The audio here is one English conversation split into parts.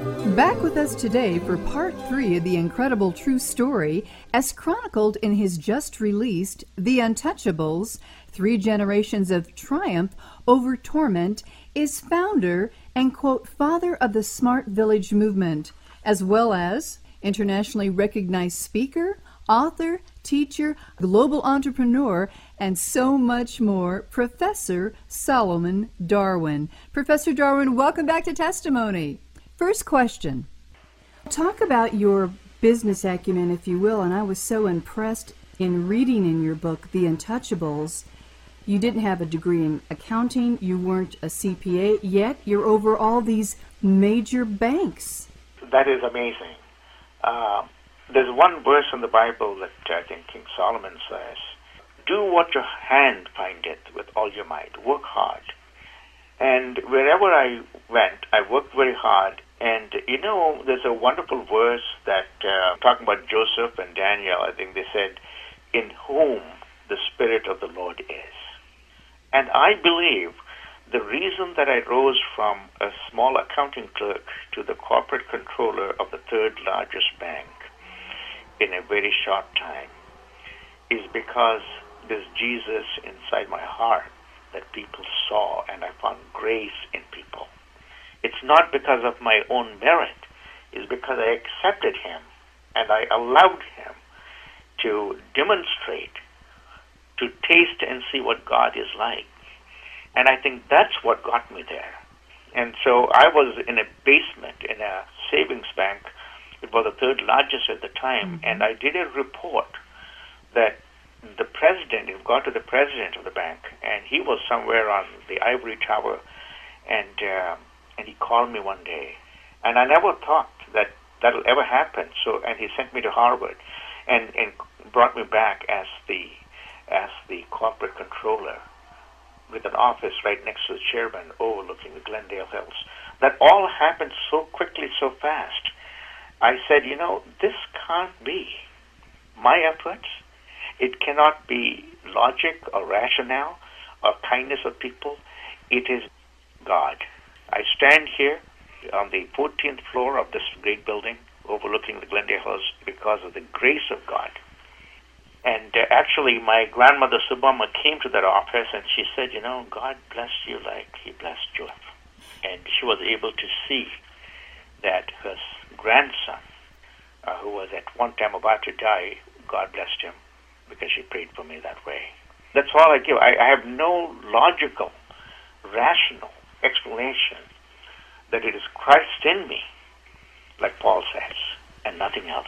Back with us today for part three of the incredible true story, as chronicled in his just released The Untouchables Three Generations of Triumph Over Torment, is founder and, quote, father of the Smart Village movement, as well as internationally recognized speaker, author, teacher, global entrepreneur, and so much more, Professor Solomon Darwin. Professor Darwin, welcome back to Testimony. First question Talk about your business acumen, if you will, and I was so impressed in reading in your book, The Untouchables. You didn't have a degree in accounting, you weren't a CPA, yet you're over all these major banks. That is amazing. Uh, there's one verse in the Bible that I think King Solomon says Do what your hand findeth with all your might, work hard. And wherever I went, I worked very hard and you know, there's a wonderful verse that uh, talking about Joseph and Daniel. I think they said, "In whom the Spirit of the Lord is." And I believe the reason that I rose from a small accounting clerk to the corporate controller of the third largest bank in a very short time is because there's Jesus inside my heart that people saw, and I found grace in people. It's not because of my own merit. It's because I accepted him and I allowed him to demonstrate, to taste and see what God is like. And I think that's what got me there. And so I was in a basement in a savings bank. It was the third largest at the time. Mm-hmm. And I did a report that the president, it got to the president of the bank, and he was somewhere on the ivory tower. And uh, and he called me one day, and I never thought that that'll ever happen. So, and he sent me to Harvard, and and brought me back as the as the corporate controller with an office right next to the chairman overlooking the Glendale Hills. That all happened so quickly, so fast. I said, you know, this can't be my efforts. It cannot be logic or rationale or kindness of people. It is God. I stand here on the 14th floor of this great building overlooking the Glendale Hills because of the grace of God. And uh, actually, my grandmother Subama came to that office and she said, You know, God blessed you like He blessed Joseph. And she was able to see that her grandson, uh, who was at one time about to die, God blessed him because she prayed for me that way. That's all I give. I, I have no logical, rational explanation that it is Christ in me, like Paul says, and nothing else.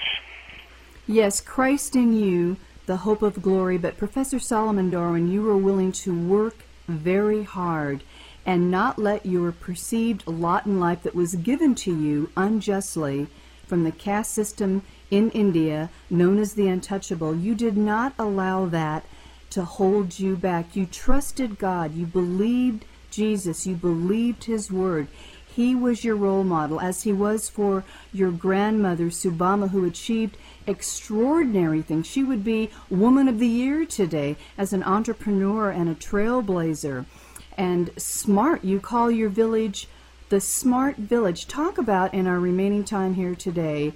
Yes, Christ in you, the hope of glory. But Professor Solomon Darwin, you were willing to work very hard and not let your perceived lot in life that was given to you unjustly from the caste system in India, known as the untouchable, you did not allow that to hold you back. You trusted God. You believed Jesus. You believed his word. He was your role model, as he was for your grandmother, Subama, who achieved extraordinary things. She would be Woman of the Year today as an entrepreneur and a trailblazer. And smart, you call your village the Smart Village. Talk about, in our remaining time here today,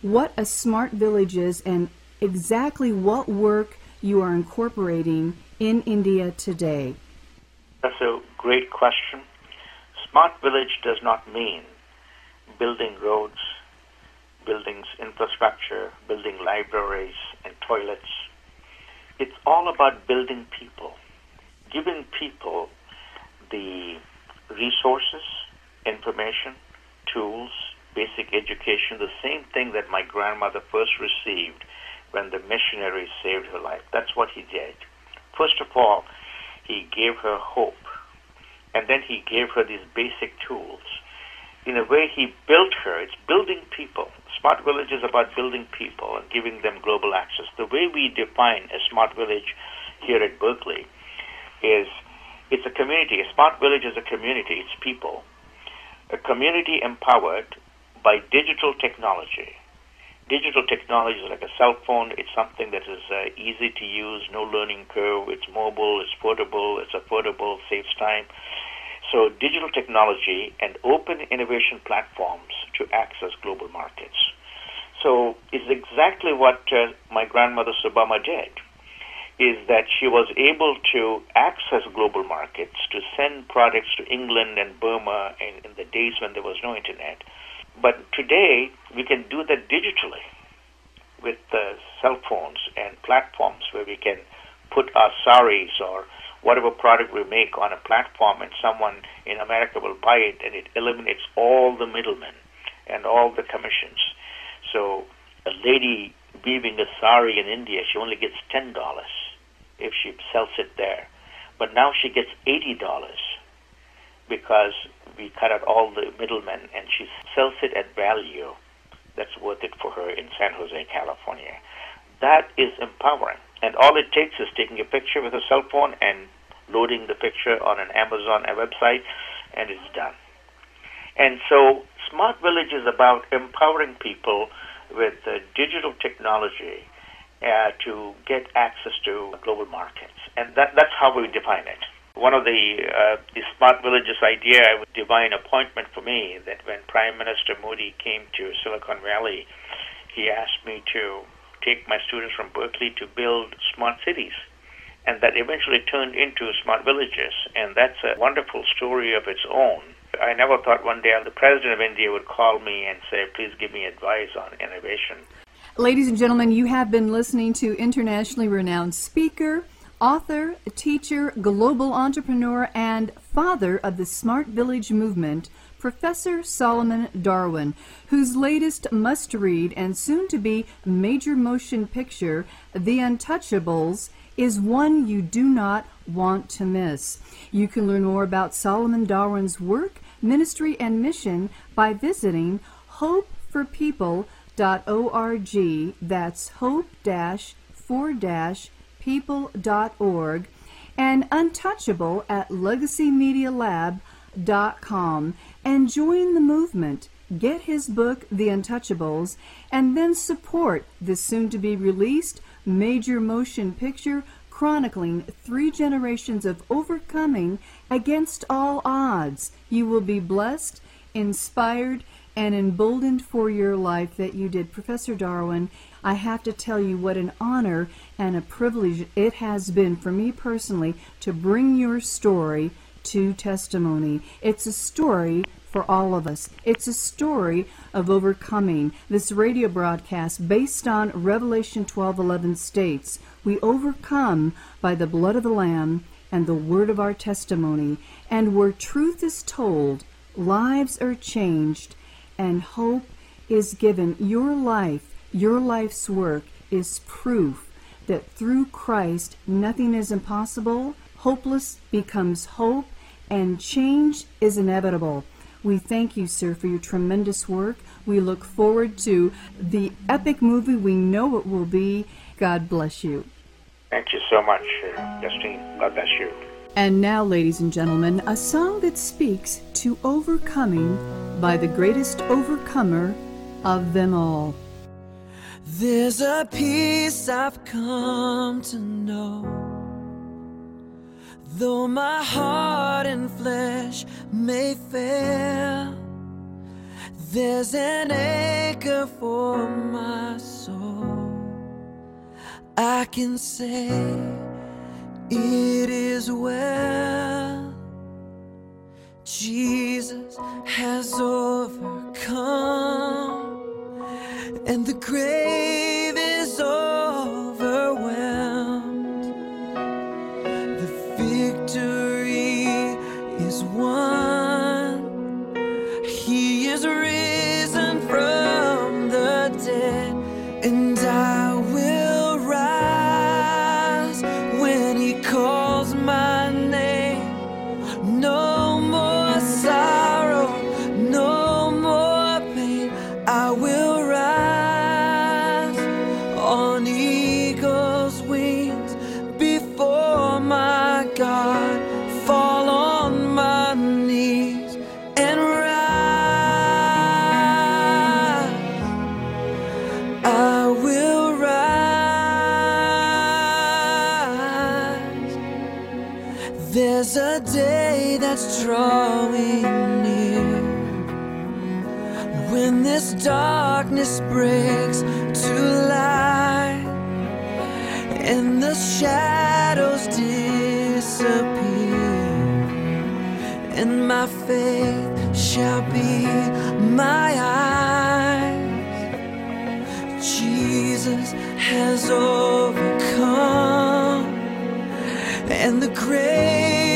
what a smart village is and exactly what work you are incorporating in India today. That's a great question. Smart village does not mean building roads, building infrastructure, building libraries and toilets. It's all about building people, giving people the resources, information, tools, basic education, the same thing that my grandmother first received when the missionary saved her life. That's what he did. First of all, he gave her hope and then he gave her these basic tools. In a way, he built her. It's building people. smart village is about building people and giving them global access. The way we define a smart village here at Berkeley is it's a community. A smart village is a community, it's people. A community empowered by digital technology. Digital technology is like a cell phone. It's something that is uh, easy to use, no learning curve. It's mobile, it's portable, it's affordable, saves time. So, digital technology and open innovation platforms to access global markets. So, it's exactly what uh, my grandmother Subama did is that she was able to access global markets, to send products to England and Burma in, in the days when there was no internet. But today, we can do that digitally with uh, cell phones and platforms where we can put our saris or whatever product we make on a platform and someone in America will buy it and it eliminates all the middlemen and all the commissions. So a lady weaving a sari in India, she only gets ten dollars if she sells it there. But now she gets eighty dollars because we cut out all the middlemen and she sells it at value that's worth it for her in San Jose, California. That is empowering. And all it takes is taking a picture with a cell phone and loading the picture on an Amazon website, and it's done. And so, Smart Village is about empowering people with uh, digital technology uh, to get access to global markets. And that, that's how we define it. One of the, uh, the Smart Villages idea, a divine appointment for me, that when Prime Minister Modi came to Silicon Valley, he asked me to take my students from Berkeley to build smart cities. And that eventually turned into smart villages. And that's a wonderful story of its own. I never thought one day the president of India would call me and say, please give me advice on innovation. Ladies and gentlemen, you have been listening to internationally renowned speaker, author, teacher, global entrepreneur, and father of the Smart Village movement, Professor Solomon Darwin, whose latest must read and soon to be major motion picture, The Untouchables, is one you do not want to miss. You can learn more about Solomon Darwin's work, ministry, and mission by visiting hopeforpeople.org. That's hope for people.org and Untouchable at legacymedialab.com and join the movement. Get his book, The Untouchables, and then support the soon to be released major motion picture chronicling three generations of overcoming against all odds. You will be blessed, inspired, and emboldened for your life that you did. Professor Darwin, I have to tell you what an honor and a privilege it has been for me personally to bring your story to testimony. It's a story for all of us. It's a story of overcoming. This radio broadcast based on Revelation 12:11 states, "We overcome by the blood of the lamb and the word of our testimony, and where truth is told, lives are changed and hope is given. Your life, your life's work is proof that through Christ nothing is impossible, hopeless becomes hope, and change is inevitable. We thank you, sir, for your tremendous work. We look forward to the epic movie we know it will be. God bless you. Thank you so much, uh, Justine. God bless you. And now, ladies and gentlemen, a song that speaks to overcoming by the greatest overcomer of them all. There's a peace I've come to know Though my heart and flesh may fail, there's an anchor for my soul. I can say it is well. Jesus has overcome, and the grave is overwhelmed. Drawing near. When this darkness breaks to light and the shadows disappear, and my faith shall be my eyes. Jesus has overcome, and the grave